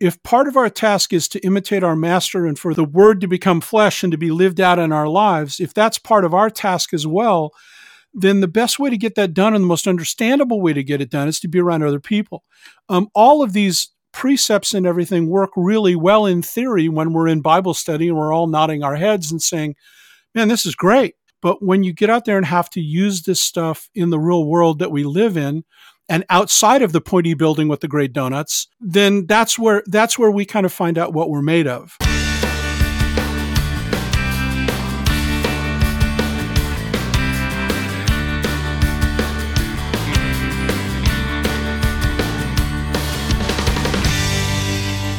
if part of our task is to imitate our master and for the word to become flesh and to be lived out in our lives, if that's part of our task as well, then the best way to get that done and the most understandable way to get it done is to be around other people. Um, all of these precepts and everything work really well in theory when we're in Bible study and we're all nodding our heads and saying, man, this is great. But when you get out there and have to use this stuff in the real world that we live in, and outside of the pointy building with the great donuts, then that's where that's where we kind of find out what we're made of.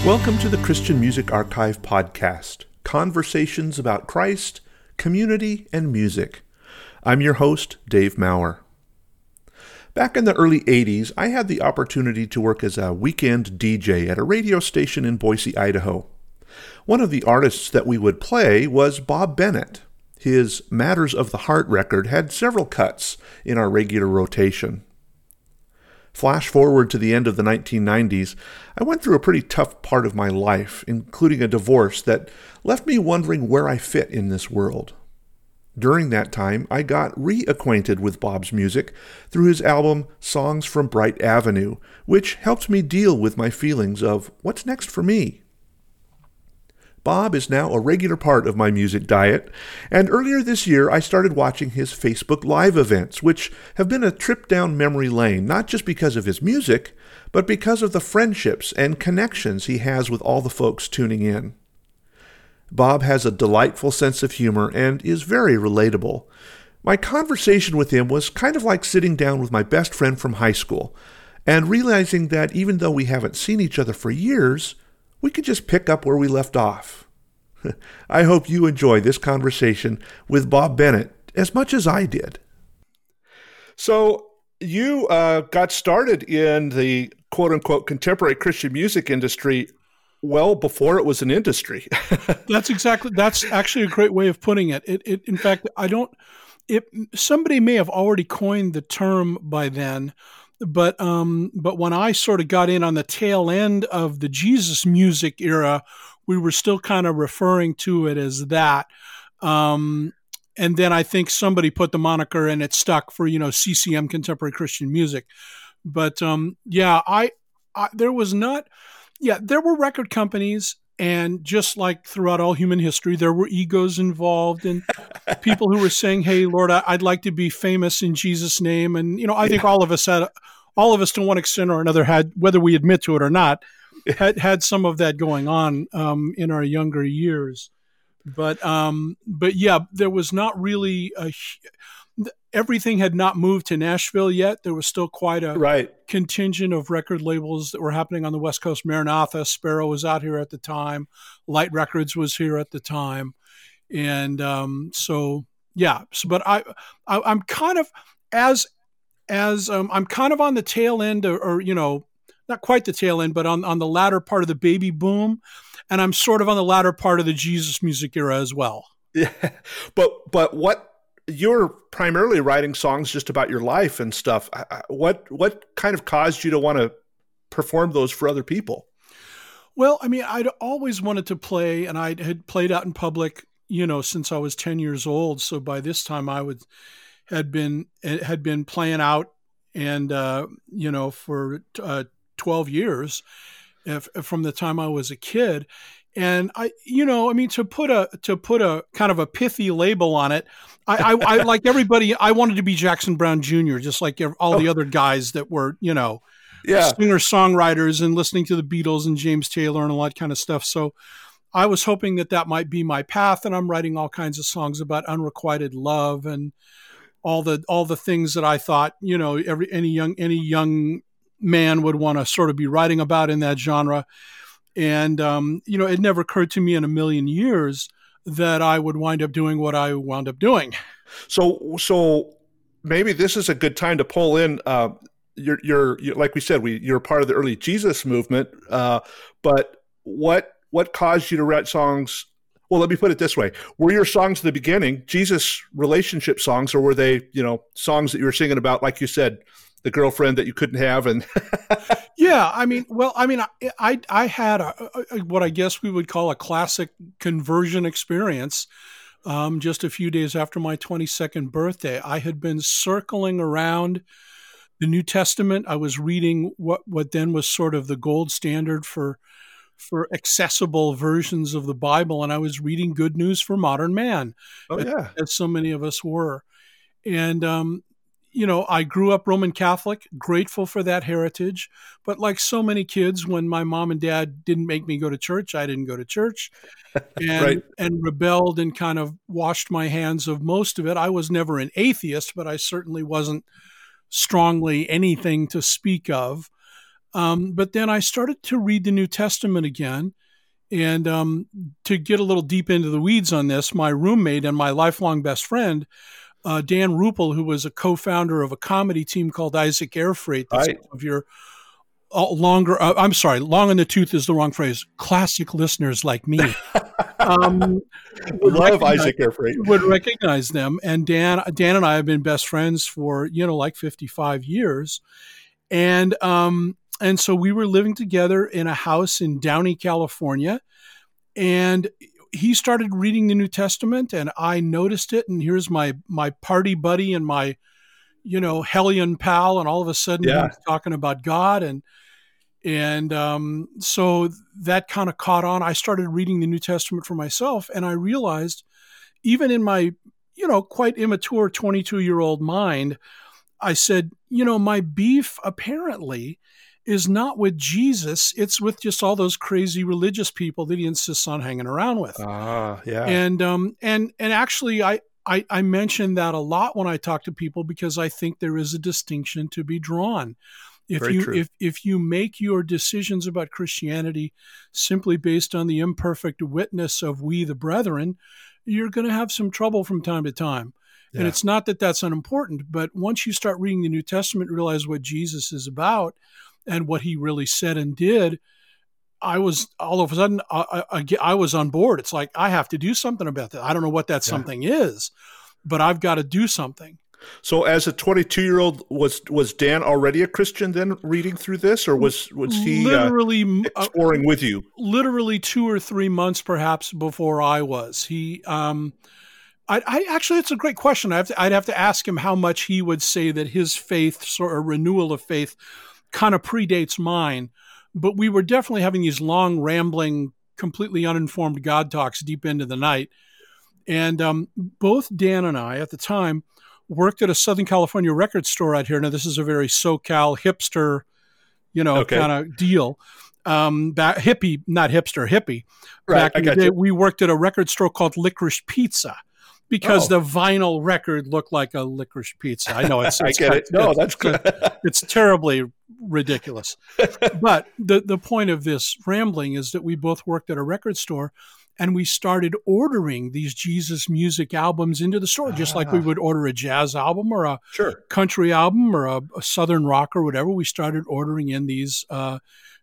Welcome to the Christian Music Archive podcast conversations about Christ, community, and music. I'm your host, Dave Maurer. Back in the early 80s, I had the opportunity to work as a weekend DJ at a radio station in Boise, Idaho. One of the artists that we would play was Bob Bennett. His Matters of the Heart record had several cuts in our regular rotation. Flash forward to the end of the 1990s, I went through a pretty tough part of my life, including a divorce that left me wondering where I fit in this world. During that time, I got reacquainted with Bob's music through his album Songs from Bright Avenue, which helped me deal with my feelings of what's next for me. Bob is now a regular part of my music diet, and earlier this year I started watching his Facebook Live events, which have been a trip down memory lane, not just because of his music, but because of the friendships and connections he has with all the folks tuning in. Bob has a delightful sense of humor and is very relatable. My conversation with him was kind of like sitting down with my best friend from high school and realizing that even though we haven't seen each other for years, we could just pick up where we left off. I hope you enjoy this conversation with Bob Bennett as much as I did. So, you uh, got started in the quote unquote contemporary Christian music industry well before it was an industry. that's exactly that's actually a great way of putting it. It, it in fact, I don't. It somebody may have already coined the term by then, but um, but when I sort of got in on the tail end of the Jesus music era, we were still kind of referring to it as that. Um, and then I think somebody put the moniker and it stuck for you know CCM contemporary Christian music. But um, yeah, I, I there was not. Yeah, there were record companies and just like throughout all human history, there were egos involved and people who were saying, "Hey, Lord, I'd like to be famous in Jesus' name." And you know, I think all of us had, all of us to one extent or another had, whether we admit to it or not, had had some of that going on um, in our younger years. But um, but yeah, there was not really a everything had not moved to Nashville yet. There was still quite a right. contingent of record labels that were happening on the West Coast. Maranatha, Sparrow was out here at the time. Light Records was here at the time, and um, so yeah. So, but I, I am kind of as as um, I'm kind of on the tail end, or, or you know, not quite the tail end, but on on the latter part of the baby boom, and I'm sort of on the latter part of the Jesus music era as well. Yeah, but but what you're primarily writing songs just about your life and stuff. What what kind of caused you to want to perform those for other people? Well, I mean, I'd always wanted to play, and I had played out in public, you know, since I was ten years old. So by this time, I would had been had been playing out, and uh, you know, for uh, twelve years, if, from the time I was a kid and I, you know, I mean, to put a to put a kind of a pithy label on it, I, I, I like everybody. I wanted to be Jackson Browne Jr., just like all the oh. other guys that were, you know, yeah. singer songwriters and listening to the Beatles and James Taylor and all that kind of stuff. So, I was hoping that that might be my path, and I'm writing all kinds of songs about unrequited love and all the all the things that I thought, you know, every any young any young man would want to sort of be writing about in that genre. And, um, you know, it never occurred to me in a million years that I would wind up doing what I wound up doing. So, so maybe this is a good time to pull in. Uh, you're, you're, you're, like we said, we you're part of the early Jesus movement. Uh, but what what caused you to write songs? Well, let me put it this way: Were your songs at the beginning Jesus relationship songs, or were they, you know, songs that you were singing about, like you said, the girlfriend that you couldn't have, and yeah, I mean, well, I mean, I I, I had a, a, what I guess we would call a classic conversion experience. Um, just a few days after my 22nd birthday, I had been circling around the New Testament. I was reading what what then was sort of the gold standard for for accessible versions of the Bible, and I was reading Good News for Modern Man. Oh yeah, as, as so many of us were, and um, you know, I grew up Roman Catholic, grateful for that heritage. But like so many kids, when my mom and dad didn't make me go to church, I didn't go to church and, right. and rebelled and kind of washed my hands of most of it. I was never an atheist, but I certainly wasn't strongly anything to speak of. Um, but then I started to read the New Testament again. And um, to get a little deep into the weeds on this, my roommate and my lifelong best friend uh, Dan Rupple, who was a co-founder of a comedy team called Isaac Air Freight. That's right. of your uh, longer. Uh, I'm sorry, long in the tooth is the wrong phrase. Classic listeners like me. um, love Isaac Air Freight. Would recognize them, and Dan, Dan and I have been best friends for you know like 55 years, and um, and so we were living together in a house in Downey, California, and he started reading the New Testament, and I noticed it. And here's my my party buddy and my, you know, hellion pal, and all of a sudden yeah. he's talking about God, and and um, so that kind of caught on. I started reading the New Testament for myself, and I realized, even in my you know quite immature 22 year old mind, I said, you know, my beef apparently is not with Jesus, it's with just all those crazy religious people that he insists on hanging around with. Ah, yeah. And um and and actually I, I I mention that a lot when I talk to people because I think there is a distinction to be drawn. If Very you true. if if you make your decisions about Christianity simply based on the imperfect witness of we the brethren, you're going to have some trouble from time to time. Yeah. And it's not that that's unimportant, but once you start reading the New Testament, realize what Jesus is about, and what he really said and did, I was all of a sudden I, I, I, was on board. It's like I have to do something about that. I don't know what that yeah. something is, but I've got to do something. So, as a 22 year old, was was Dan already a Christian then, reading through this, or was was he uh, literally uh, exploring uh, with you? Literally two or three months, perhaps, before I was. He, um, I, I actually, it's a great question. I have to, I'd have to ask him how much he would say that his faith, sort of renewal of faith, kind of predates mine, but we were definitely having these long, rambling, completely uninformed God talks deep into the night. And um, both Dan and I at the time worked at a Southern California record store out here. Now, this is a very SoCal hipster, you know, okay. kind of deal. Um, back, hippie, not hipster, hippie. Right, back in the day, you. we worked at a record store called Licorice Pizza because oh. the vinyl record looked like a licorice pizza. I know it's, it's I get it. No, that's good. it's terribly ridiculous. but the the point of this rambling is that we both worked at a record store and we started ordering these Jesus music albums into the store, just ah. like we ah. would order a jazz album or a sure. country album or a, a, southern rock or whatever. We started ordering in these uh,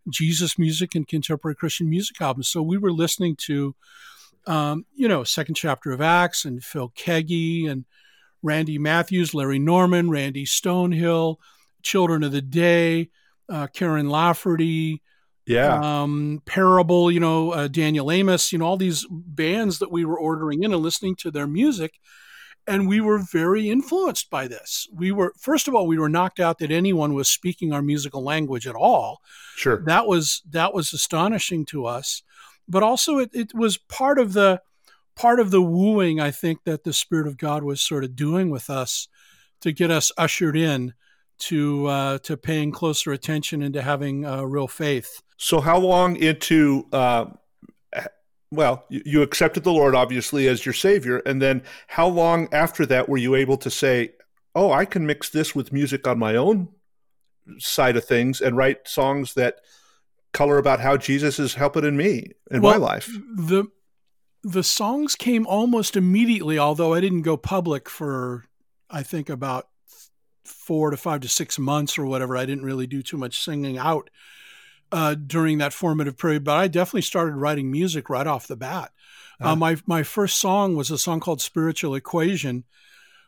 Jesus music and contemporary Christian music albums. So we were listening to um, you know, second chapter of Acts and Phil Keaggy and Randy Matthews, Larry Norman, Randy Stonehill, Children of the Day, uh, Karen Lafferty, yeah, um, Parable, you know, uh, Daniel Amos, you know, all these bands that we were ordering in and listening to their music. And we were very influenced by this. We were, first of all, we were knocked out that anyone was speaking our musical language at all. Sure. That was, that was astonishing to us but also it, it was part of the part of the wooing I think that the Spirit of God was sort of doing with us to get us ushered in to uh, to paying closer attention and to having uh, real faith. So, how long into uh, well, you accepted the Lord obviously as your Savior, and then how long after that were you able to say, "Oh, I can mix this with music on my own side of things and write songs that color about how Jesus is helping in me in well, my life. The the songs came almost immediately, although I didn't go public for I think about four to five to six months or whatever. I didn't really do too much singing out uh, during that formative period, but I definitely started writing music right off the bat. Uh, my my first song was a song called "Spiritual Equation,"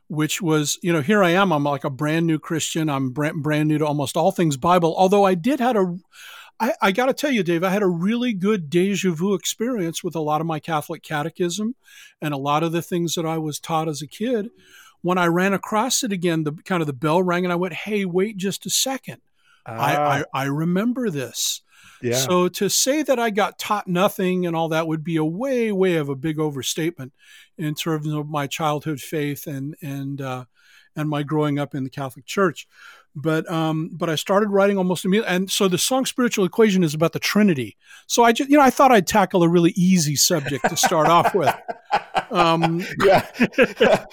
which was, you know, here I am. I'm like a brand new Christian. I'm brand, brand new to almost all things Bible. Although I did had a, I, I got to tell you, Dave, I had a really good deja vu experience with a lot of my Catholic catechism and a lot of the things that I was taught as a kid. When I ran across it again, the kind of the bell rang, and I went, "Hey, wait just a second! I, I, I remember this." Yeah. So to say that I got taught nothing and all that would be a way, way of a big overstatement in terms of my childhood faith and and uh, and my growing up in the Catholic Church. But um, but I started writing almost immediately, and so the song "Spiritual Equation" is about the Trinity. So I just you know I thought I'd tackle a really easy subject to start off with. Um, yeah,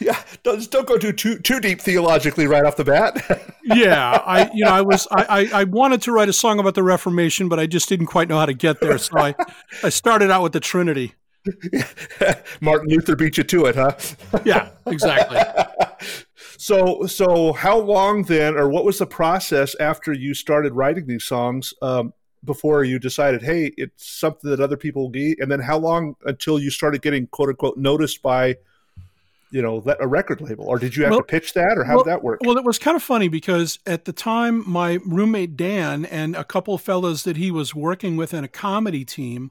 yeah. Don't, don't go too, too too deep theologically right off the bat. yeah, I you know I was I, I, I wanted to write a song about the Reformation, but I just didn't quite know how to get there. So I I started out with the Trinity. Martin Luther beat you to it, huh? yeah, exactly. So, so how long then, or what was the process after you started writing these songs um, before you decided, hey, it's something that other people need? And then how long until you started getting quote unquote noticed by, you know, a record label? Or did you have well, to pitch that, or how well, did that work? Well, it was kind of funny because at the time, my roommate Dan and a couple of fellows that he was working with in a comedy team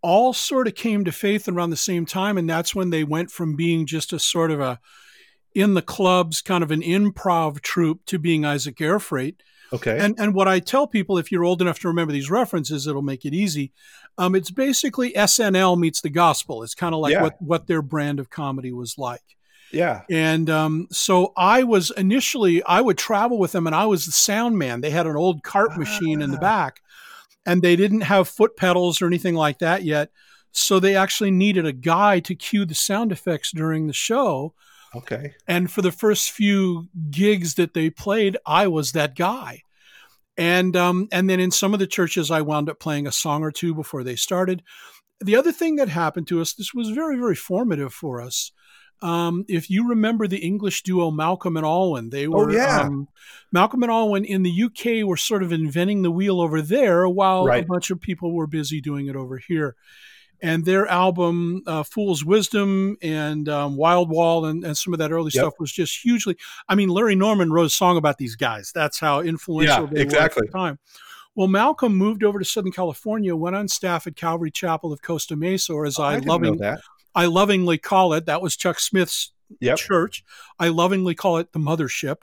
all sort of came to faith around the same time. And that's when they went from being just a sort of a in the clubs, kind of an improv troupe, to being Isaac Air Freight. Okay. And and what I tell people, if you're old enough to remember these references, it'll make it easy. Um, it's basically SNL meets the gospel. It's kind of like yeah. what what their brand of comedy was like. Yeah. And um, so I was initially I would travel with them, and I was the sound man. They had an old cart machine in the ah. back, and they didn't have foot pedals or anything like that yet. So they actually needed a guy to cue the sound effects during the show. Okay. And for the first few gigs that they played, I was that guy. And um, and then in some of the churches, I wound up playing a song or two before they started. The other thing that happened to us, this was very very formative for us. Um, if you remember the English duo Malcolm and Alwyn, they oh, were oh, yeah. um, Malcolm and Alwyn in the UK were sort of inventing the wheel over there, while right. a bunch of people were busy doing it over here. And their album uh, "Fool's Wisdom" and um, "Wildwall" and, and, some of that early yep. stuff was just hugely. I mean, Larry Norman wrote a song about these guys. That's how influential yeah, they exactly. were at the time. Well, Malcolm moved over to Southern California, went on staff at Calvary Chapel of Costa Mesa, or as oh, I, I loving I lovingly call it. That was Chuck Smith's yep. church. I lovingly call it the mothership.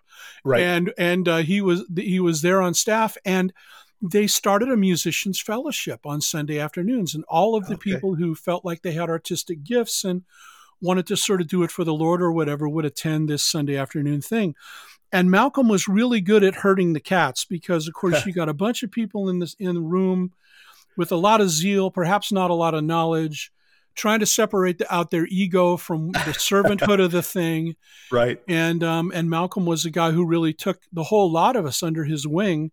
Right. And and uh, he was he was there on staff, and they started a musicians fellowship on Sunday afternoons, and all of the okay. people who felt like they had artistic gifts and wanted to sort of do it for the Lord or whatever would attend this Sunday afternoon thing. And Malcolm was really good at herding the cats because, of course, you got a bunch of people in this in the room with a lot of zeal, perhaps not a lot of knowledge, trying to separate the, out their ego from the servanthood of the thing. Right. And um, and Malcolm was a guy who really took the whole lot of us under his wing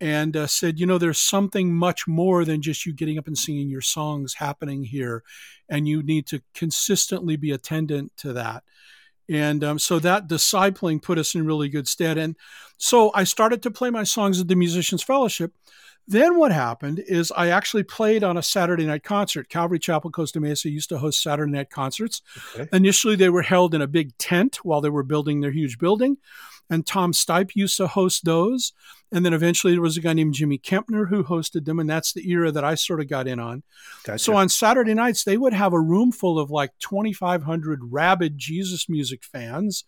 and uh, said, you know, there's something much more than just you getting up and singing your songs happening here, and you need to consistently be attendant to that. And um, so that discipling put us in really good stead. And so I started to play my songs at the Musicians Fellowship then what happened is I actually played on a Saturday night concert. Calvary Chapel Costa Mesa used to host Saturday night concerts. Okay. Initially, they were held in a big tent while they were building their huge building. And Tom Stipe used to host those. And then eventually there was a guy named Jimmy Kempner who hosted them. And that's the era that I sort of got in on. Gotcha. So on Saturday nights, they would have a room full of like 2,500 rabid Jesus music fans,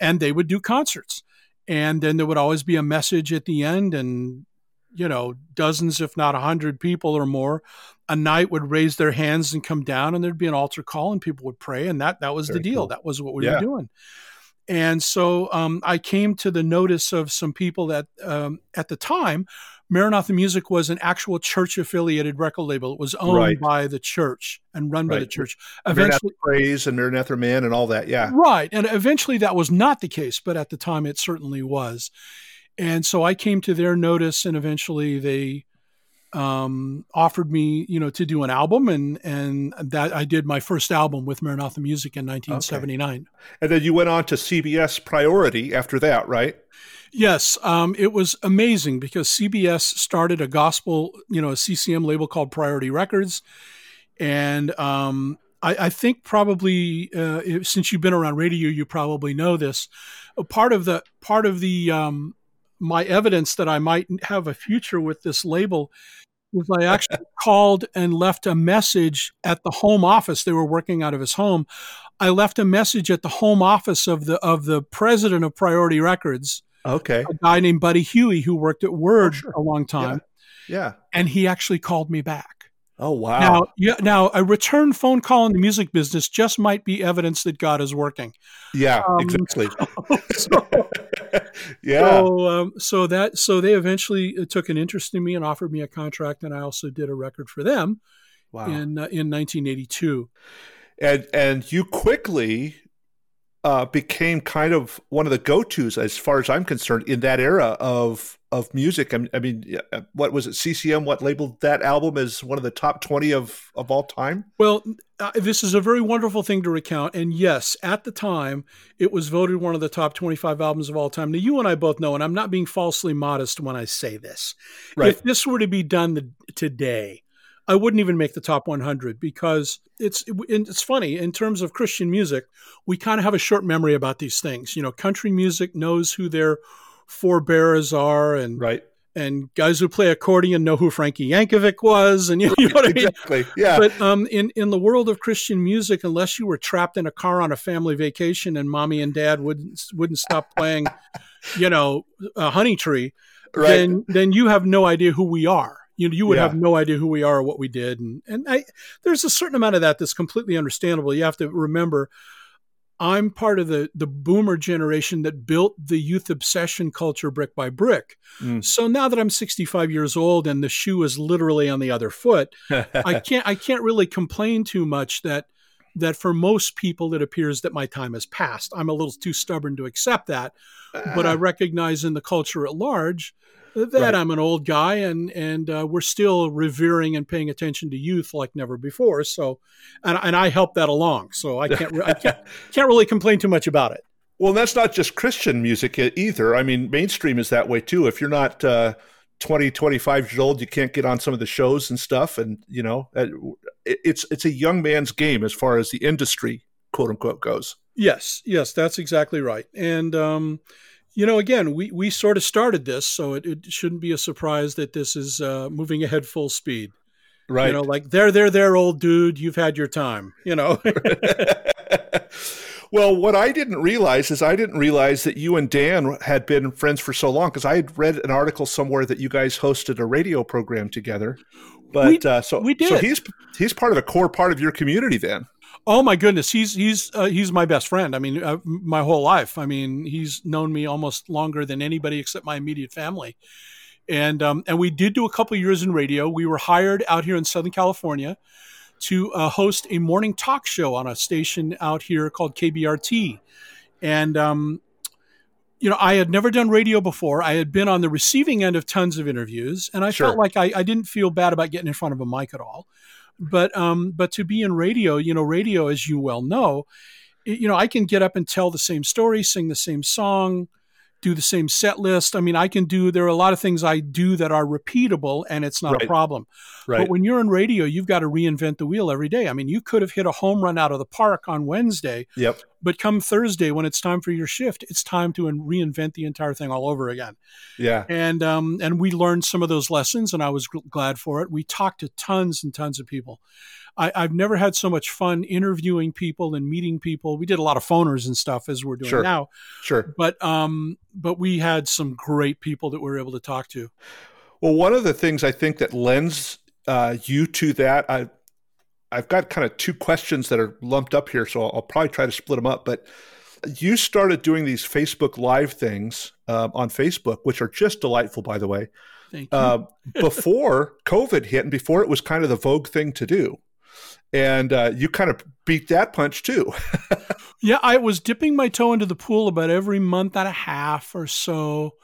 and they would do concerts. And then there would always be a message at the end and you know, dozens, if not a hundred people or more, a night would raise their hands and come down, and there'd be an altar call, and people would pray, and that that was Very the deal. Cool. That was what we yeah. were doing. And so um, I came to the notice of some people that um, at the time, Maranatha Music was an actual church affiliated record label. It was owned right. by the church and run right. by the church. Eventually, Maranatha Praise and Maranatha Man and all that. Yeah. Right. And eventually that was not the case, but at the time it certainly was. And so I came to their notice, and eventually they um, offered me, you know, to do an album, and and that I did my first album with Maranatha Music in 1979. Okay. And then you went on to CBS Priority after that, right? Yes, um, it was amazing because CBS started a gospel, you know, a CCM label called Priority Records, and um, I, I think probably uh, since you've been around radio, you probably know this. a Part of the part of the um, my evidence that I might have a future with this label was I actually called and left a message at the home office. They were working out of his home. I left a message at the home office of the of the president of Priority Records. Okay. A guy named Buddy Huey who worked at Word oh, sure. a long time. Yeah. yeah. And he actually called me back. Oh wow! Now, yeah, now a return phone call in the music business just might be evidence that God is working. Yeah, um, exactly. so, yeah. So, um, so that so they eventually uh, took an interest in me and offered me a contract, and I also did a record for them. Wow. In uh, in 1982. And and you quickly uh, became kind of one of the go tos, as far as I'm concerned, in that era of of music. I mean, uh, what was it? CCM what labeled that album as one of the top twenty of of all time? Well, uh, this is a very wonderful thing to recount. And yes, at the time, it was voted one of the top twenty five albums of all time. Now, you and I both know, and I'm not being falsely modest when I say this. Right. If this were to be done the, today, I wouldn't even make the top 100 because it's it's funny in terms of Christian music, we kind of have a short memory about these things. You know, country music knows who their forebears are, and right. And guys who play accordion know who Frankie Yankovic was, and you, know what I mean. Exactly. Yeah. But um, in in the world of Christian music, unless you were trapped in a car on a family vacation and mommy and dad wouldn't wouldn't stop playing, you know, a honey tree, right. then then you have no idea who we are you know, you would yeah. have no idea who we are or what we did. And, and I, there's a certain amount of that that's completely understandable. You have to remember, I'm part of the, the boomer generation that built the youth obsession culture brick by brick. Mm. So now that I'm 65 years old and the shoe is literally on the other foot, I can't, I can't really complain too much that, that for most people it appears that my time has passed. I'm a little too stubborn to accept that, uh. but I ah. recognize in the culture at large that right. I'm an old guy and and uh, we're still revering and paying attention to youth like never before. So, and, and I help that along. So I can't I can't, can't really complain too much about it. Well, that's not just Christian music either. I mean, mainstream is that way too. If you're not uh, 20, 25 years old, you can't get on some of the shows and stuff. And you know, it's it's a young man's game as far as the industry, quote unquote, goes. Yes, yes, that's exactly right. And um, you know, again, we, we sort of started this, so it, it shouldn't be a surprise that this is uh, moving ahead full speed. Right. You know, like there, there, there, old dude, you've had your time. You know. well, what I didn't realize is I didn't realize that you and Dan had been friends for so long because I had read an article somewhere that you guys hosted a radio program together. But we, uh, so we did. So he's he's part of a core part of your community then. Oh my goodness, he's he's uh, he's my best friend. I mean, uh, my whole life. I mean, he's known me almost longer than anybody except my immediate family. And um, and we did do a couple years in radio. We were hired out here in Southern California to uh, host a morning talk show on a station out here called KBRT. And um, you know, I had never done radio before. I had been on the receiving end of tons of interviews, and I sure. felt like I, I didn't feel bad about getting in front of a mic at all but um, but to be in radio, you know, radio, as you well know, it, you know, I can get up and tell the same story, sing the same song, do the same set list. I mean, I can do, there are a lot of things I do that are repeatable and it's not right. a problem. Right. But when you're in radio, you've got to reinvent the wheel every day. I mean, you could have hit a home run out of the park on Wednesday. Yep. But come Thursday, when it's time for your shift, it's time to reinvent the entire thing all over again. Yeah. And, um, and we learned some of those lessons and I was glad for it. We talked to tons and tons of people. I, have never had so much fun interviewing people and meeting people. We did a lot of phoners and stuff as we're doing sure. now. Sure. But um, but we had some great people that we were able to talk to. Well, one of the things I think that lends uh, you to that, I I've got kind of two questions that are lumped up here, so I'll, I'll probably try to split them up. But you started doing these Facebook Live things um, on Facebook, which are just delightful, by the way. Thank you. Uh, before COVID hit, and before it was kind of the vogue thing to do and uh, you kind of beat that punch too. yeah, I was dipping my toe into the pool about every month and a half or so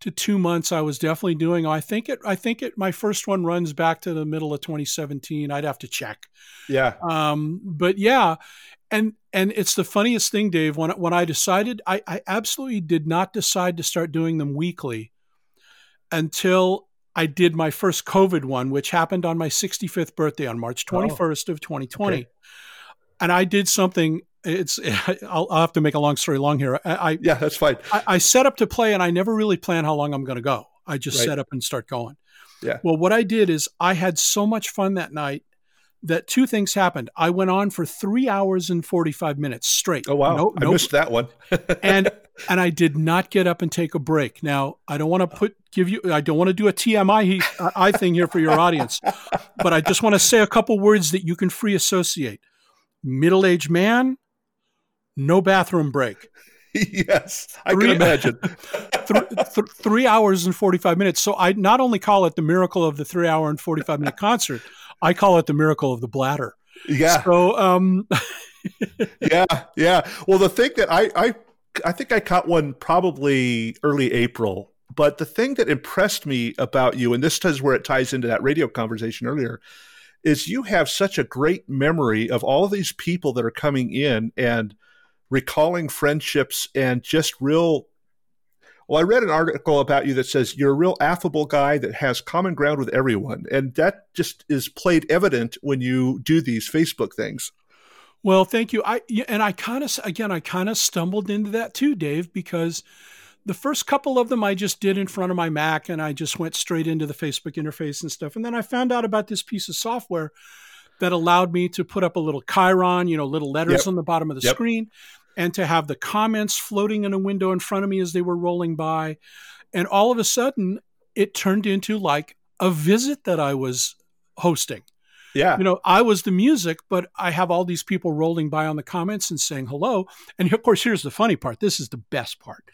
to two months. I was definitely doing. I think it. I think it. My first one runs back to the middle of 2017. I'd have to check. Yeah. Um. But yeah, and and it's the funniest thing, Dave. When when I decided, I, I absolutely did not decide to start doing them weekly until I did my first COVID one, which happened on my 65th birthday on March 21st oh, of 2020. Okay. and I did something. It's I'll, I'll, have to make a long story long here. I, I yeah, that's fine. I, I, set up to play, and I never really plan how long I'm going to go. I just right. set up and start going. Yeah. Well, what I did is I had so much fun that night that two things happened. I went on for three hours and 45 minutes straight. Oh, wow. No, I missed that one. and, and I did not get up and take a break. Now, I don't want to put, give you, I don't want to do a TMI I thing here for your audience, but I just want to say a couple words that you can free associate. Middle aged man, no bathroom break. yes, I three, can imagine. th- th- three hours and 45 minutes. So I not only call it the miracle of the three hour and 45 minute concert, I call it the miracle of the bladder. Yeah. So, um, yeah, yeah. Well, the thing that I, I, I think I caught one probably early April. But the thing that impressed me about you, and this is where it ties into that radio conversation earlier, is you have such a great memory of all of these people that are coming in and recalling friendships and just real well, I read an article about you that says you're a real affable guy that has common ground with everyone. And that just is played evident when you do these Facebook things. Well, thank you. I and I kind of again I kind of stumbled into that too, Dave, because the first couple of them I just did in front of my Mac and I just went straight into the Facebook interface and stuff. And then I found out about this piece of software that allowed me to put up a little chiron, you know, little letters yep. on the bottom of the yep. screen and to have the comments floating in a window in front of me as they were rolling by. And all of a sudden, it turned into like a visit that I was hosting. Yeah. You know, I was the music, but I have all these people rolling by on the comments and saying hello. And of course, here's the funny part. This is the best part.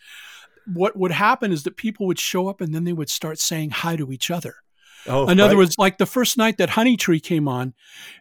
What would happen is that people would show up and then they would start saying hi to each other. Oh, In other words, like the first night that Honey Tree came on,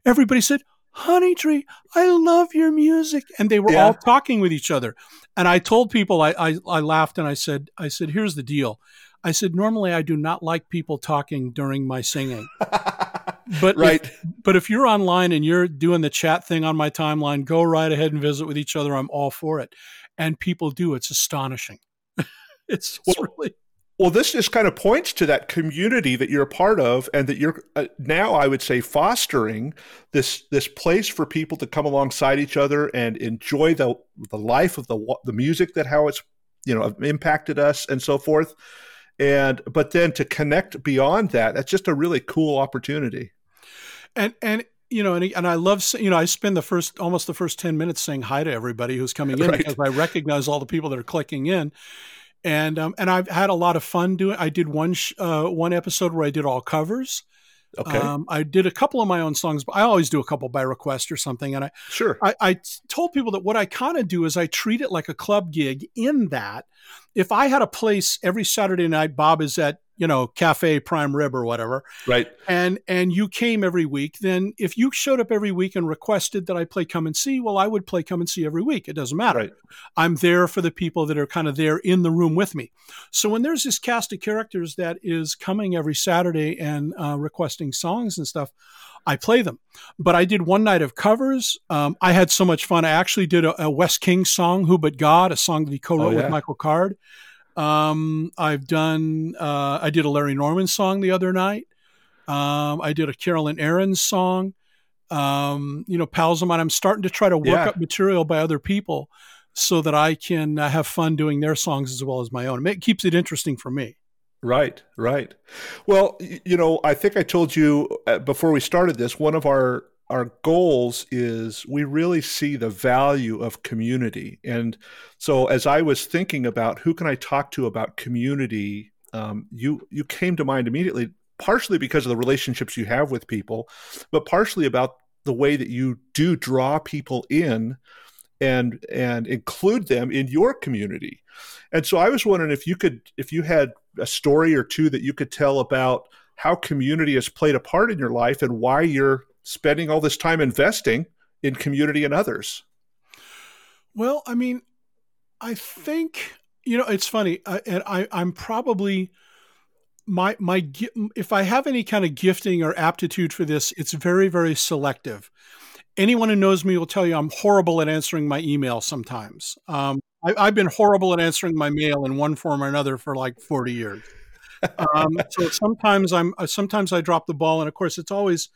everybody said, Honey Tree, I love your music. And they were yeah. all talking with each other. And I told people, I, I, I laughed and I said, I said, here's the deal. I said, normally I do not like people talking during my singing. but right. If, but if you're online and you're doing the chat thing on my timeline, go right ahead and visit with each other. I'm all for it. And people do. It's astonishing. it's, it's well, really well, this just kind of points to that community that you're a part of, and that you're uh, now, I would say, fostering this this place for people to come alongside each other and enjoy the the life of the the music that how it's you know impacted us and so forth. And but then to connect beyond that, that's just a really cool opportunity. And and you know, and, and I love, you know, I spend the first, almost the first 10 minutes saying hi to everybody who's coming in right. because I recognize all the people that are clicking in and um, and I've had a lot of fun doing. I did one sh- uh, one episode where I did all covers. Okay. Um, I did a couple of my own songs, but I always do a couple by request or something. And I sure I, I told people that what I kind of do is I treat it like a club gig. In that, if I had a place every Saturday night, Bob is at you know, cafe prime rib or whatever. Right. And and you came every week, then if you showed up every week and requested that I play come and see, well, I would play come and see every week. It doesn't matter. Right. I'm there for the people that are kind of there in the room with me. So when there's this cast of characters that is coming every Saturday and uh, requesting songs and stuff, I play them. But I did one night of covers. Um, I had so much fun. I actually did a, a Wes King song, "Who But God," a song that he co-wrote oh, yeah. with Michael Card. Um, I've done, uh, I did a Larry Norman song the other night. Um, I did a Carolyn Arends song. Um, you know, pals of mine, I'm starting to try to work yeah. up material by other people so that I can uh, have fun doing their songs as well as my own. It keeps it interesting for me. Right, right. Well, you know, I think I told you uh, before we started this, one of our our goals is we really see the value of community. And so as I was thinking about who can I talk to about community, um, you you came to mind immediately, partially because of the relationships you have with people, but partially about the way that you do draw people in and and include them in your community. And so I was wondering if you could if you had a story or two that you could tell about how community has played a part in your life and why you're spending all this time investing in community and others? Well, I mean, I think you know it's funny, I, and I, I'm probably my my if I have any kind of gifting or aptitude for this, it's very very selective. Anyone who knows me will tell you I'm horrible at answering my email sometimes. Um, I, have been horrible at answering my mail in one form or another for like 40 years. Um, so sometimes I'm sometimes I drop the ball, and of course it's always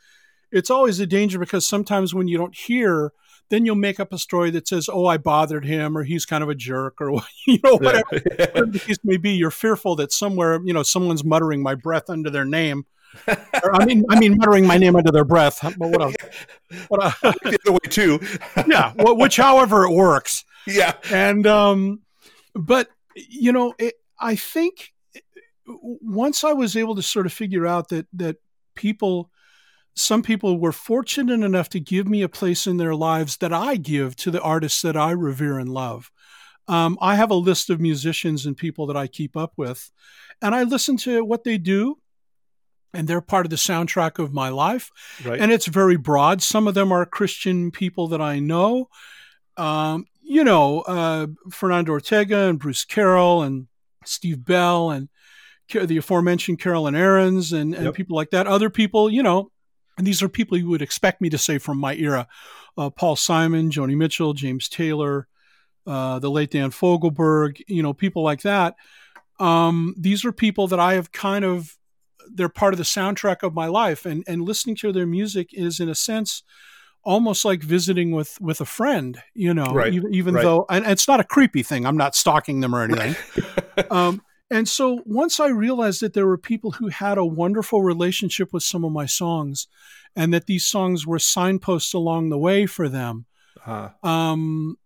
it's always a danger because sometimes when you don't hear, then you'll make up a story that says, "Oh, I bothered him," or "He's kind of a jerk," or you know whatever, yeah. whatever the case may be. You're fearful that somewhere you know someone's muttering my breath under their name. or, I mean, I mean, muttering my name under their breath. But what a, what a the other way too. yeah, which, however, it works. Yeah, and um, but you know, it, I think once I was able to sort of figure out that that people some people were fortunate enough to give me a place in their lives that I give to the artists that I revere and love. Um, I have a list of musicians and people that I keep up with, and I listen to what they do, and they're part of the soundtrack of my life. Right. And it's very broad. Some of them are Christian people that I know. Um, you know, uh, Fernando Ortega and Bruce Carroll and Steve Bell and the aforementioned Carolyn Arends and, and yep. people like that. Other people, you know, and these are people you would expect me to say from my era uh, Paul Simon, Joni Mitchell, James Taylor, uh, the late Dan Fogelberg, you know, people like that. Um, these are people that I have kind of, they're part of the soundtrack of my life. And, and listening to their music is, in a sense, almost like visiting with with a friend you know right. even, even right. though and it's not a creepy thing i'm not stalking them or anything um, and so once I realized that there were people who had a wonderful relationship with some of my songs and that these songs were signposts along the way for them, uh-huh. um,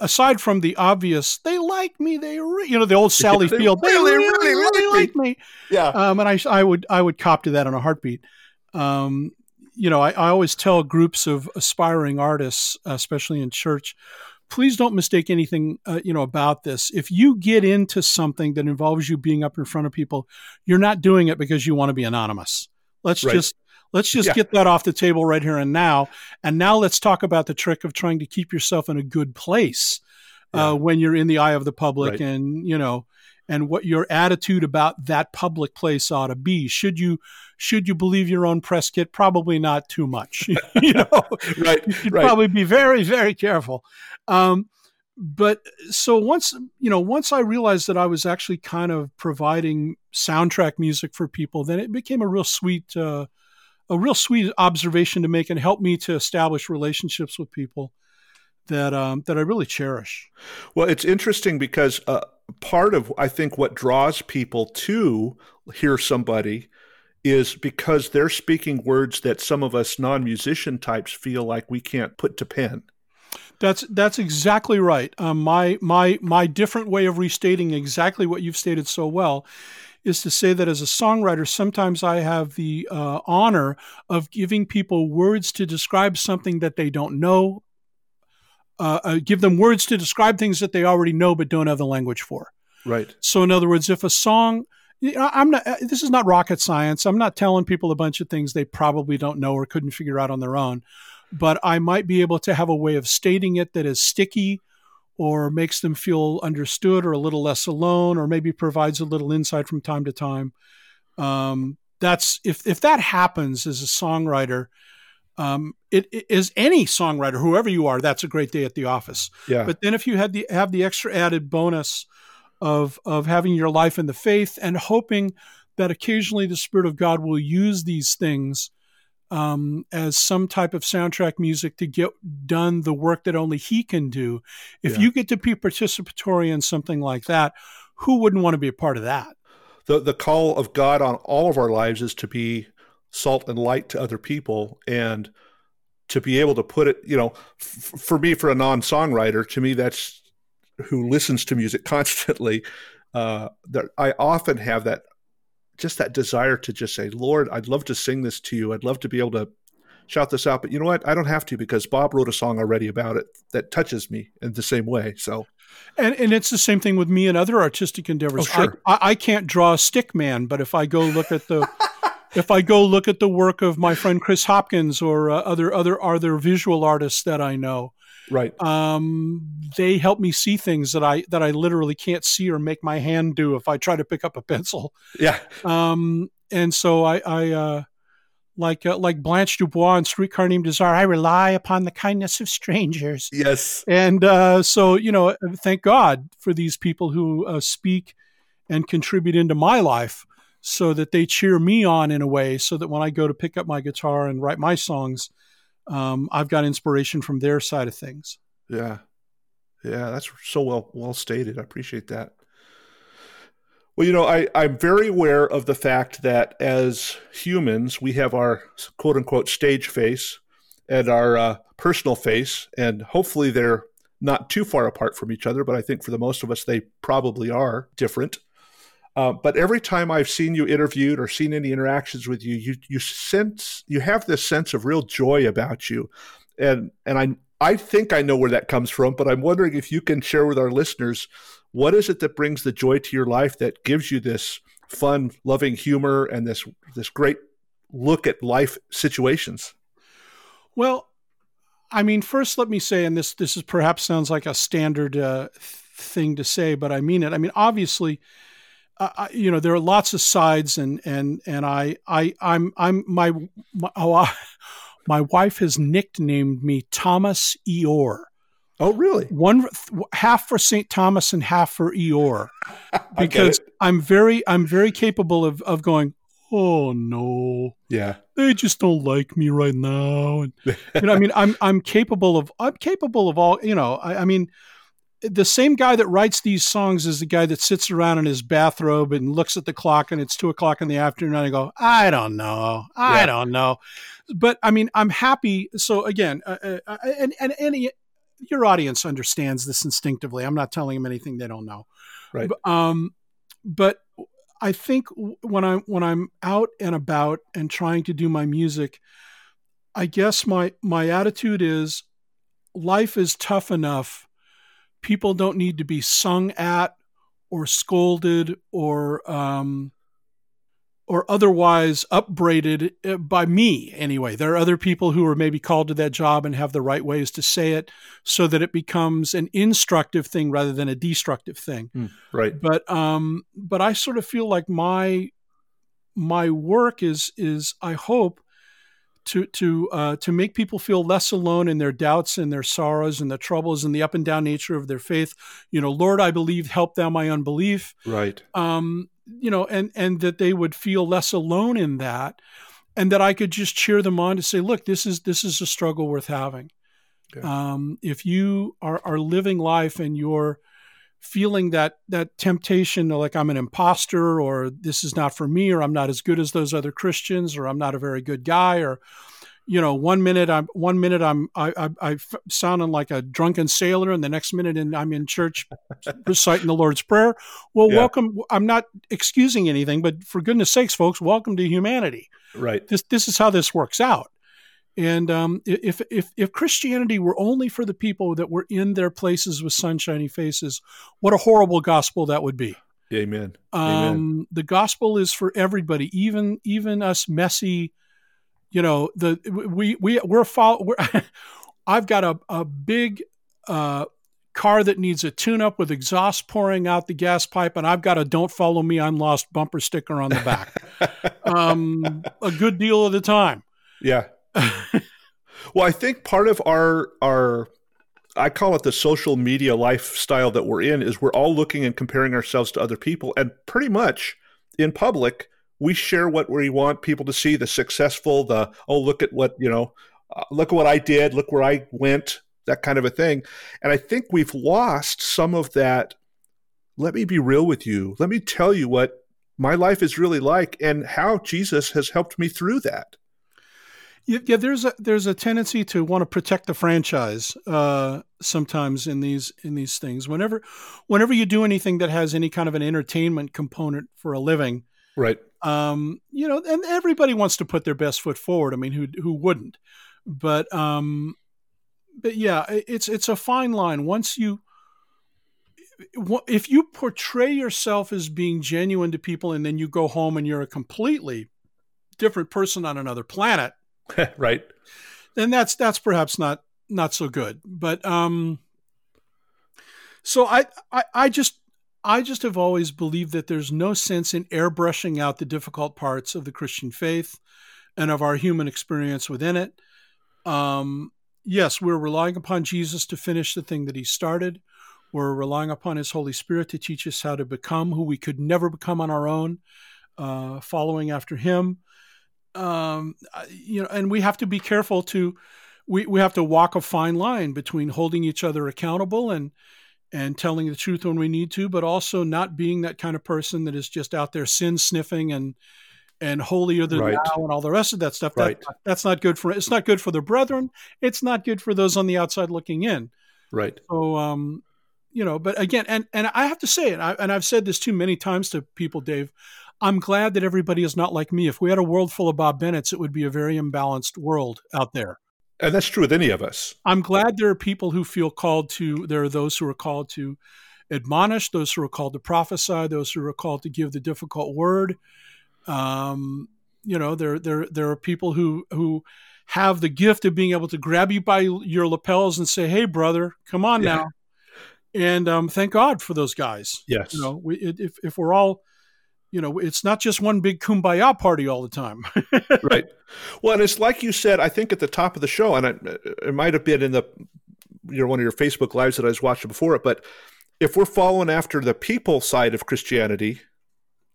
aside from the obvious, they like me, they, re-, you know, the old Sally they Field, really, they really, really, really like, me. me. Yeah. Um, and I, I would, I would cop to that in a heartbeat. Um, you know, I, I always tell groups of aspiring artists, especially in church, please don't mistake anything uh, you know about this if you get into something that involves you being up in front of people you're not doing it because you want to be anonymous let's right. just let's just yeah. get that off the table right here and now and now let's talk about the trick of trying to keep yourself in a good place uh, yeah. uh, when you're in the eye of the public right. and you know and what your attitude about that public place ought to be. Should you should you believe your own press kit? Probably not too much. you know, right? You should right. probably be very very careful. Um, but so once you know once I realized that I was actually kind of providing soundtrack music for people, then it became a real sweet. Uh, a real sweet observation to make and help me to establish relationships with people that um, that I really cherish. Well, it's interesting because uh, part of I think what draws people to hear somebody is because they're speaking words that some of us non-musician types feel like we can't put to pen. That's that's exactly right. Um, my my my different way of restating exactly what you've stated so well is to say that as a songwriter, sometimes I have the uh, honor of giving people words to describe something that they don't know uh, uh, give them words to describe things that they already know but don't have the language for. Right. So, in other words, if a song, I'm not. Uh, this is not rocket science. I'm not telling people a bunch of things they probably don't know or couldn't figure out on their own, but I might be able to have a way of stating it that is sticky, or makes them feel understood, or a little less alone, or maybe provides a little insight from time to time. Um, that's if if that happens as a songwriter, um, it, it is any songwriter, whoever you are, that's a great day at the office. Yeah. But then if you had the have the extra added bonus of of having your life in the faith and hoping that occasionally the Spirit of God will use these things um, as some type of soundtrack music to get done the work that only He can do. If yeah. you get to be participatory in something like that, who wouldn't want to be a part of that? The the call of God on all of our lives is to be salt and light to other people and to be able to put it you know f- for me for a non-songwriter to me that's who listens to music constantly uh that i often have that just that desire to just say lord i'd love to sing this to you i'd love to be able to shout this out but you know what i don't have to because bob wrote a song already about it that touches me in the same way so and, and it's the same thing with me and other artistic endeavors. Oh, sure. I, I can't draw a stick man, but if I go look at the if I go look at the work of my friend Chris Hopkins or uh, other other other visual artists that I know, right? Um, they help me see things that I that I literally can't see or make my hand do if I try to pick up a pencil. Yeah. Um, and so I, I uh, like uh, like Blanche Dubois in Streetcar Named Desire, I rely upon the kindness of strangers. Yes. And uh, so you know, thank God for these people who uh, speak and contribute into my life so that they cheer me on in a way so that when I go to pick up my guitar and write my songs, um, I've got inspiration from their side of things. Yeah. Yeah, that's so well well stated. I appreciate that. Well, you know, I, I'm very aware of the fact that as humans, we have our quote unquote stage face and our uh, personal face, and hopefully they're not too far apart from each other, but I think for the most of us, they probably are different. Uh, but every time I've seen you interviewed or seen any interactions with you, you you sense you have this sense of real joy about you, and and I I think I know where that comes from, but I'm wondering if you can share with our listeners what is it that brings the joy to your life that gives you this fun, loving humor and this this great look at life situations. Well, I mean, first let me say, and this this is perhaps sounds like a standard uh, thing to say, but I mean it. I mean, obviously uh, you know, there are lots of sides, and and and I I I'm I'm my, my oh, I, my wife has nicknamed me Thomas Eeyore. Oh, really? One half for St. Thomas and half for Eeyore, because I'm very I'm very capable of of going. Oh no! Yeah, they just don't like me right now. And you know, I mean, I'm I'm capable of I'm capable of all. You know, I, I mean, the same guy that writes these songs is the guy that sits around in his bathrobe and looks at the clock and it's two o'clock in the afternoon and I go, I don't know, I yeah. don't know. But I mean, I'm happy. So again, uh, uh, uh and and any your audience understands this instinctively. I'm not telling them anything they don't know. Right. But, um, but I think when I'm when I'm out and about and trying to do my music, I guess my my attitude is life is tough enough people don't need to be sung at or scolded or um, or otherwise upbraided uh, by me anyway. There are other people who are maybe called to that job and have the right ways to say it so that it becomes an instructive thing rather than a destructive thing. Mm, right. But um but I sort of feel like my my work is is I hope to to uh, to make people feel less alone in their doubts and their sorrows and the troubles and the up and down nature of their faith. You know, Lord, I believe, help thou my unbelief. Right. Um, you know, and and that they would feel less alone in that, and that I could just cheer them on to say, look, this is this is a struggle worth having. Yeah. Um, if you are are living life and you're feeling that that temptation like I'm an imposter or this is not for me or I'm not as good as those other Christians or I'm not a very good guy or you know one minute I'm one minute I'm I, I, I sounding like a drunken sailor and the next minute and I'm in church reciting the Lord's prayer. Well, yeah. welcome. I'm not excusing anything, but for goodness sakes, folks, welcome to humanity. Right. This this is how this works out. And um, if, if, if Christianity were only for the people that were in their places with sunshiny faces, what a horrible gospel that would be. Amen. Um, Amen. The gospel is for everybody, even even us messy. You know, the we we we're, follow, we're I've got a a big uh, car that needs a tune up with exhaust pouring out the gas pipe, and I've got a "Don't follow me, I'm lost" bumper sticker on the back. um, a good deal of the time. Yeah. well, I think part of our our I call it the social media lifestyle that we're in is we're all looking and comparing ourselves to other people and pretty much in public we share what we want people to see the successful the oh look at what you know uh, look at what I did look where I went that kind of a thing. And I think we've lost some of that let me be real with you. Let me tell you what my life is really like and how Jesus has helped me through that yeah, there's a there's a tendency to want to protect the franchise uh, sometimes in these in these things. Whenever whenever you do anything that has any kind of an entertainment component for a living, right? Um, you know, and everybody wants to put their best foot forward. I mean, who who wouldn't? But um, but yeah, it's it's a fine line. Once you if you portray yourself as being genuine to people and then you go home and you're a completely different person on another planet right. Then that's that's perhaps not not so good. But um so I, I I just I just have always believed that there's no sense in airbrushing out the difficult parts of the Christian faith and of our human experience within it. Um, yes, we're relying upon Jesus to finish the thing that he started. We're relying upon his Holy Spirit to teach us how to become who we could never become on our own. uh, following after Him. Um, you know, and we have to be careful to we we have to walk a fine line between holding each other accountable and and telling the truth when we need to, but also not being that kind of person that is just out there sin sniffing and and holier than right. thou and all the rest of that stuff. Right. That, that's not good for it's not good for the brethren. It's not good for those on the outside looking in. Right. So um, you know, but again, and and I have to say it, I, and I've said this too many times to people, Dave. I'm glad that everybody is not like me. If we had a world full of Bob Bennett's, it would be a very imbalanced world out there. And that's true with any of us. I'm glad there are people who feel called to, there are those who are called to admonish, those who are called to prophesy, those who are called to give the difficult word. Um, you know, there, there, there are people who, who have the gift of being able to grab you by your lapels and say, Hey, brother, come on yeah. now. And um, thank God for those guys. Yes. You know, we, if, if we're all, you know, it's not just one big kumbaya party all the time. right. Well, and it's like you said, I think at the top of the show, and it, it might have been in the, you know, one of your Facebook lives that I was watching before it, but if we're following after the people side of Christianity,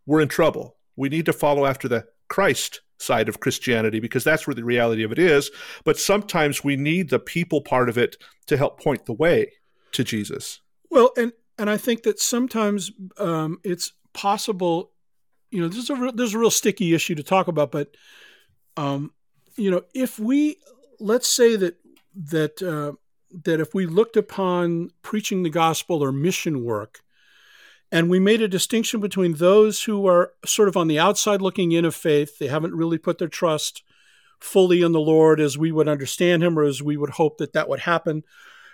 we're in trouble. We need to follow after the Christ side of Christianity because that's where the reality of it is. But sometimes we need the people part of it to help point the way to Jesus. Well, and and I think that sometimes um, it's possible you know, this is a real, there's a real sticky issue to talk about, but um, you know, if we let's say that that uh, that if we looked upon preaching the gospel or mission work, and we made a distinction between those who are sort of on the outside looking in of faith, they haven't really put their trust fully in the Lord as we would understand Him or as we would hope that that would happen.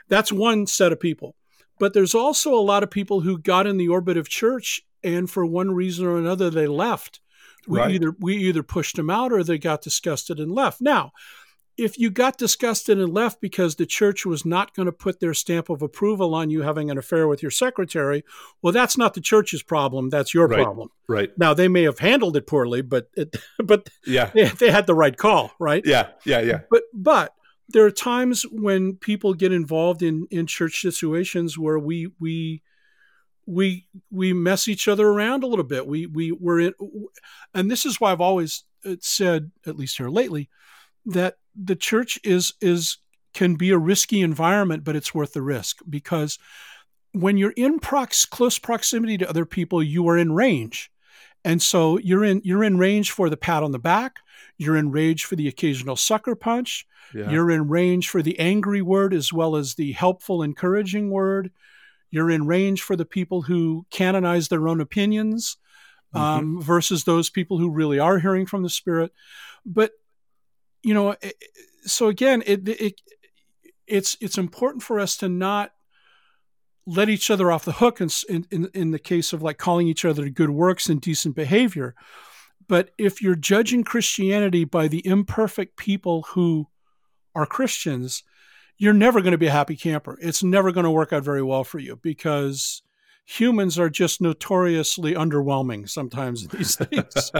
That's one set of people. But there's also a lot of people who got in the orbit of church and for one reason or another they left. We right. either we either pushed them out or they got disgusted and left. Now, if you got disgusted and left because the church was not going to put their stamp of approval on you having an affair with your secretary, well, that's not the church's problem. That's your right. problem. Right. Now they may have handled it poorly, but it, but yeah, they, they, had the right call, right? Yeah, yeah, yeah. But but there are times when people get involved in in church situations where we we we we mess each other around a little bit. We we were in, and this is why I've always uh, said, at least here lately, that the church is is can be a risky environment, but it's worth the risk because when you're in prox, close proximity to other people, you are in range, and so you're in you're in range for the pat on the back. You're in range for the occasional sucker punch. Yeah. You're in range for the angry word as well as the helpful, encouraging word. You're in range for the people who canonize their own opinions mm-hmm. um, versus those people who really are hearing from the Spirit. But you know, so again, it, it it's it's important for us to not let each other off the hook in, in, in the case of like calling each other to good works and decent behavior. But if you're judging Christianity by the imperfect people who are Christians, you're never going to be a happy camper. It's never going to work out very well for you because humans are just notoriously underwhelming sometimes these things.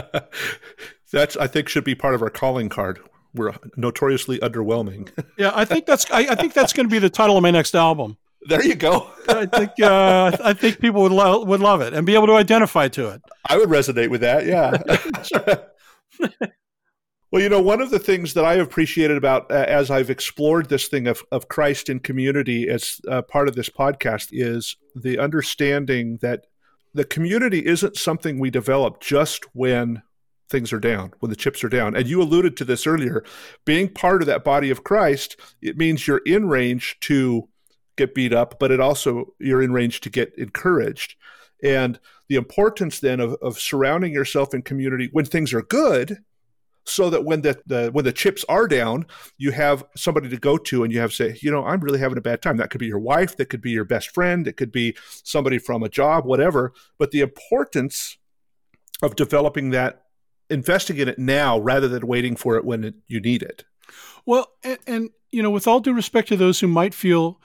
that's I think should be part of our calling card. We're notoriously underwhelming. yeah, I think that's I, I, think that's going to be the title of my next album. There you go. I think uh, I think people would lo- would love it and be able to identify to it. I would resonate with that. Yeah. Well, you know, one of the things that I appreciated about uh, as I've explored this thing of, of Christ in community as uh, part of this podcast is the understanding that the community isn't something we develop just when things are down, when the chips are down. And you alluded to this earlier. Being part of that body of Christ, it means you're in range to get beat up, but it also you're in range to get encouraged. And the importance then of, of surrounding yourself in community when things are good so that when the, the when the chips are down, you have somebody to go to and you have say, you know, I'm really having a bad time. That could be your wife, that could be your best friend, it could be somebody from a job, whatever. But the importance of developing that, investing in it now rather than waiting for it when it, you need it. Well, and, and you know, with all due respect to those who might feel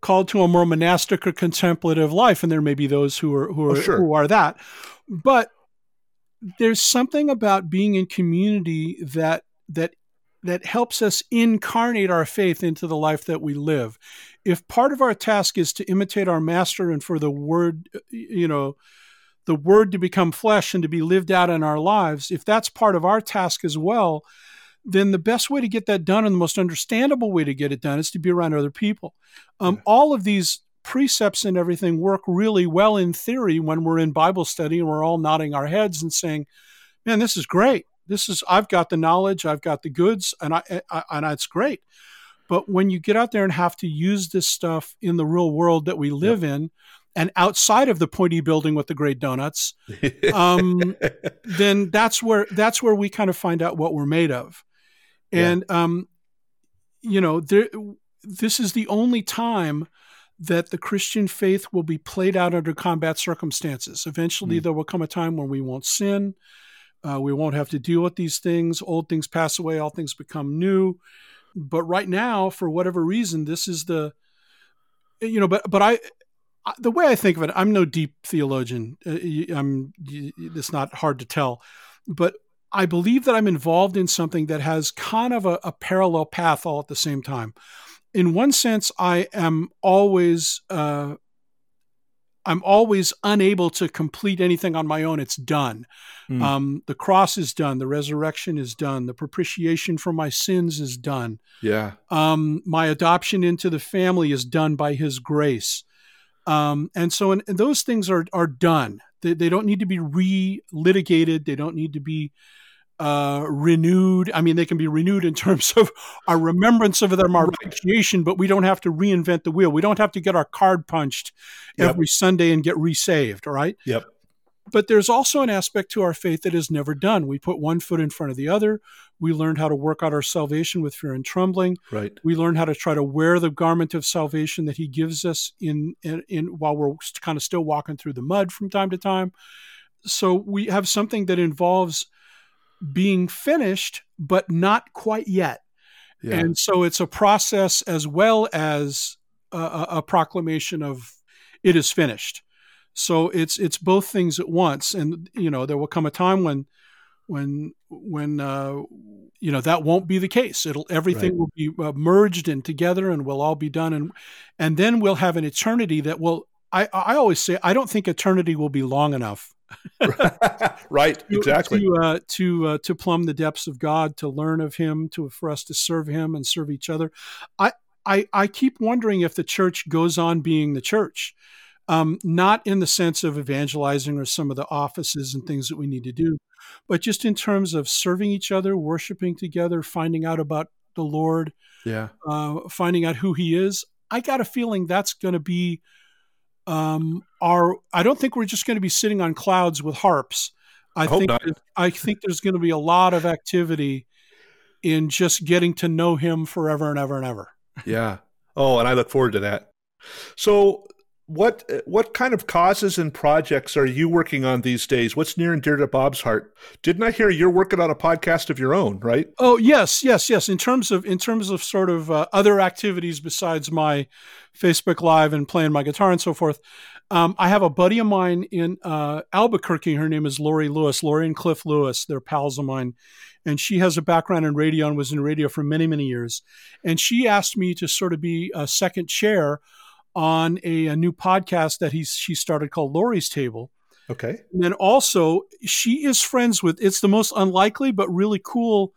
called to a more monastic or contemplative life, and there may be those who are who are oh, sure. who are that, but there's something about being in community that that that helps us incarnate our faith into the life that we live. If part of our task is to imitate our master and for the word, you know, the word to become flesh and to be lived out in our lives, if that's part of our task as well, then the best way to get that done and the most understandable way to get it done is to be around other people. Um, yeah. All of these precepts and everything work really well in theory when we're in Bible study and we're all nodding our heads and saying, "Man, this is great. This is I've got the knowledge, I've got the goods, and I, I and it's great." But when you get out there and have to use this stuff in the real world that we live yep. in, and outside of the pointy building with the great donuts, um, then that's where that's where we kind of find out what we're made of. And yeah. um, you know, there, this is the only time that the Christian faith will be played out under combat circumstances. Eventually, mm. there will come a time when we won't sin. Uh, we won't have to deal with these things. Old things pass away, all things become new. But right now, for whatever reason, this is the, you know, but but I, the way I think of it, I'm no deep theologian. Uh, I'm it's not hard to tell, but I believe that I'm involved in something that has kind of a, a parallel path all at the same time. In one sense, I am always uh, I'm always unable to complete anything on my own. It's done. Mm. Um, the cross is done. The resurrection is done. The propitiation for my sins is done. Yeah. Um, my adoption into the family is done by His grace. Um, and so, and, and those things are are done. They, they don't need to be re-litigated. They don't need to be uh, renewed. I mean, they can be renewed in terms of our remembrance of them, our appreciation, but we don't have to reinvent the wheel. We don't have to get our card punched yep. every Sunday and get resaved. right? Yep. But there's also an aspect to our faith that is never done. We put one foot in front of the other. We learned how to work out our salvation with fear and trembling. Right. We learn how to try to wear the garment of salvation that He gives us in, in, in while we're kind of still walking through the mud from time to time. So we have something that involves being finished, but not quite yet. Yeah. And so it's a process as well as a, a, proclamation of it is finished. So it's it's both things at once, and you know there will come a time when when when uh, you know that won't be the case. It'll everything right. will be uh, merged and together, and we'll all be done, and and then we'll have an eternity that will. I I always say I don't think eternity will be long enough right, exactly. To uh, to uh, to plumb the depths of God, to learn of Him, to for us to serve Him and serve each other. I I, I keep wondering if the church goes on being the church, um, not in the sense of evangelizing or some of the offices and things that we need to do, but just in terms of serving each other, worshiping together, finding out about the Lord, yeah, uh, finding out who He is. I got a feeling that's going to be um, are I don't think we're just going to be sitting on clouds with harps. I, I think I think there's going to be a lot of activity in just getting to know him forever and ever and ever. Yeah. Oh, and I look forward to that. So what what kind of causes and projects are you working on these days? What's near and dear to Bob's heart? Didn't I hear you're working on a podcast of your own, right? Oh yes, yes, yes. In terms of in terms of sort of uh, other activities besides my Facebook Live and playing my guitar and so forth, um, I have a buddy of mine in uh, Albuquerque. Her name is Lori Lewis. Lori and Cliff Lewis. They're pals of mine, and she has a background in radio and was in radio for many many years. And she asked me to sort of be a second chair on a, a new podcast that he's she started called Lori's Table. Okay. And then also she is friends with it's the most unlikely but really cool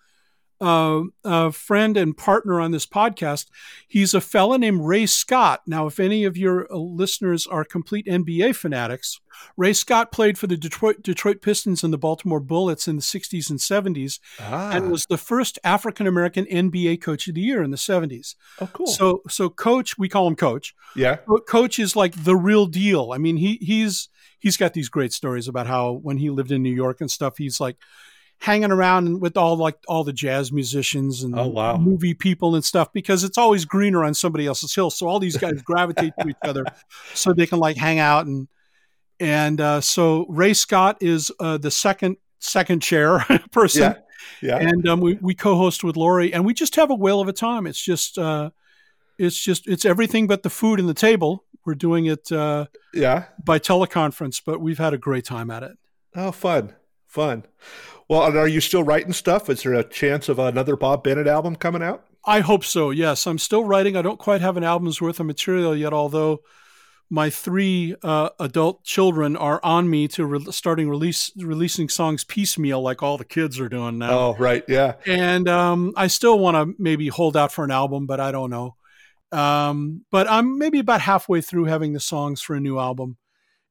uh, uh, friend and partner on this podcast. He's a fella named Ray Scott. Now, if any of your uh, listeners are complete NBA fanatics, Ray Scott played for the Detroit Detroit Pistons and the Baltimore Bullets in the 60s and 70s ah. and was the first African American NBA coach of the year in the 70s. Oh cool. So so coach, we call him coach. Yeah. Coach is like the real deal. I mean, he he's he's got these great stories about how when he lived in New York and stuff, he's like hanging around with all like all the jazz musicians and oh, wow. movie people and stuff because it's always greener on somebody else's hill. So all these guys gravitate to each other so they can like hang out and and uh, so Ray Scott is uh, the second second chair person. Yeah. Yeah. And um, we, we co-host with Lori and we just have a whale of a time. It's just uh, it's just it's everything but the food and the table. We're doing it uh, yeah by teleconference, but we've had a great time at it. Oh, fun, fun. Well, are you still writing stuff? Is there a chance of another Bob Bennett album coming out? I hope so. Yes, I'm still writing. I don't quite have an album's worth of material yet, although my three uh, adult children are on me to re- starting release releasing songs piecemeal, like all the kids are doing now. Oh, right, yeah. And um, I still want to maybe hold out for an album, but I don't know. Um, but I'm maybe about halfway through having the songs for a new album,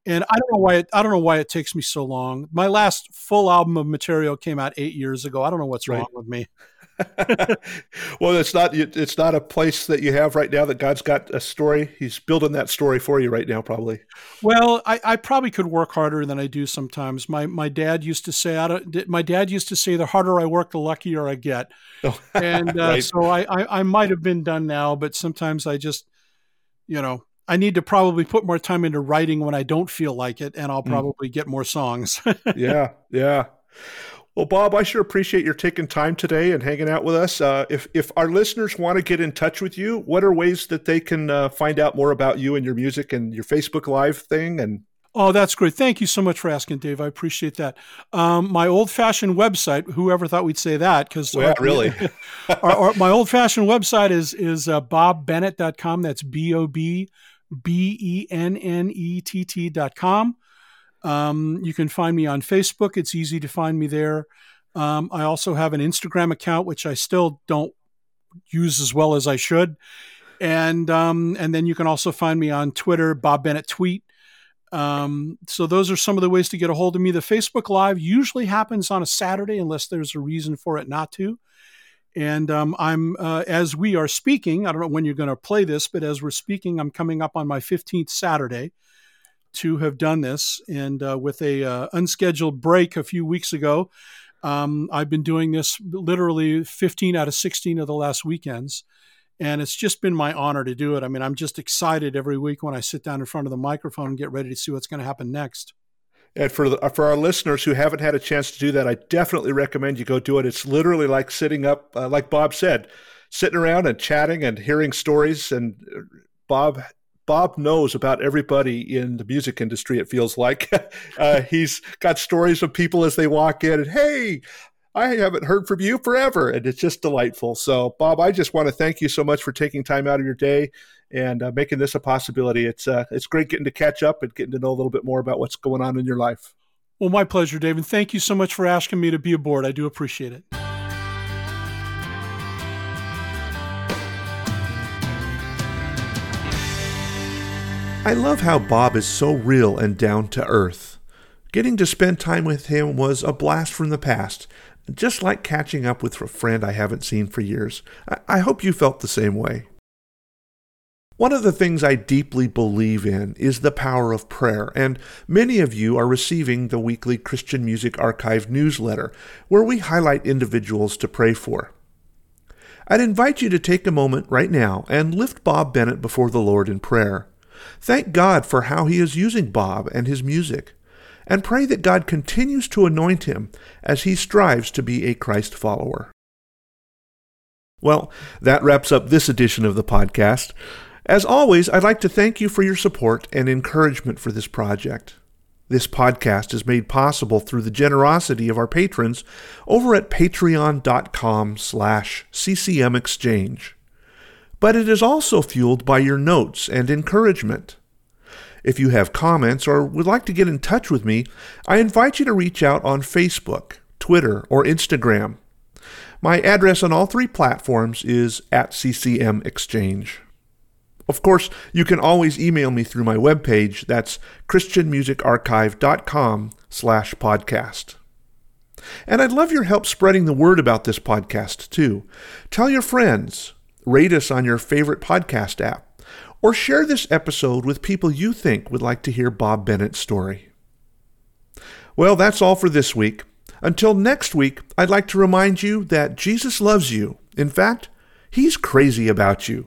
and I don't know why it, I don't know why it takes me so long. My last full album of material came out eight years ago. I don't know what's right. wrong with me. well, it's not it's not a place that you have right now that God's got a story. He's building that story for you right now, probably. Well, I, I probably could work harder than I do sometimes. My my dad used to say, I don't, my dad used to say, the harder I work, the luckier I get. Oh, and uh, right. so I, I I might have been done now, but sometimes I just, you know, I need to probably put more time into writing when I don't feel like it, and I'll mm. probably mm. get more songs. yeah, yeah. Well, Bob, I sure appreciate your taking time today and hanging out with us. Uh, if if our listeners want to get in touch with you, what are ways that they can uh, find out more about you and your music and your Facebook Live thing? And oh, that's great. Thank you so much for asking, Dave. I appreciate that. Um, my old-fashioned website. Whoever thought we'd say that? Because well, really, our, our, my old-fashioned website is is uh, bobbennett.com. That's b o b b e n n e t t dot com. Um, you can find me on Facebook. It's easy to find me there. Um, I also have an Instagram account, which I still don't use as well as I should. And um, and then you can also find me on Twitter, Bob Bennett Tweet. Um, so those are some of the ways to get a hold of me. The Facebook Live usually happens on a Saturday, unless there's a reason for it not to. And um, I'm uh, as we are speaking. I don't know when you're going to play this, but as we're speaking, I'm coming up on my 15th Saturday to have done this. And uh, with a uh, unscheduled break a few weeks ago, um, I've been doing this literally 15 out of 16 of the last weekends. And it's just been my honor to do it. I mean, I'm just excited every week when I sit down in front of the microphone and get ready to see what's going to happen next. And for the, for our listeners who haven't had a chance to do that, I definitely recommend you go do it. It's literally like sitting up, uh, like Bob said, sitting around and chatting and hearing stories. And uh, Bob Bob knows about everybody in the music industry, it feels like. uh, he's got stories of people as they walk in and, hey, I haven't heard from you forever. And it's just delightful. So, Bob, I just want to thank you so much for taking time out of your day and uh, making this a possibility. It's, uh, it's great getting to catch up and getting to know a little bit more about what's going on in your life. Well, my pleasure, David. Thank you so much for asking me to be aboard. I do appreciate it. I love how Bob is so real and down to earth. Getting to spend time with him was a blast from the past, just like catching up with a friend I haven't seen for years. I, hope you felt the same way. One of the things I deeply believe in is the power of prayer, and many of you are receiving the weekly Christian Music Archive newsletter, where we highlight individuals to pray for. I'd invite you to take a moment right now and lift Bob Bennett before the Lord in prayer. Thank God for how He is using Bob and his music, and pray that God continues to anoint him as he strives to be a Christ follower. Well, that wraps up this edition of the podcast. As always, I'd like to thank you for your support and encouragement for this project. This podcast is made possible through the generosity of our patrons over at patreon.com slash ccmexchange but it is also fueled by your notes and encouragement. If you have comments or would like to get in touch with me, I invite you to reach out on Facebook, Twitter, or Instagram. My address on all three platforms is at CCM Exchange. Of course, you can always email me through my webpage. That's christianmusicarchive.com slash podcast. And I'd love your help spreading the word about this podcast, too. Tell your friends, rate us on your favorite podcast app, or share this episode with people you think would like to hear Bob Bennett's story. Well, that's all for this week. Until next week, I'd like to remind you that Jesus loves you. In fact, He's crazy about you.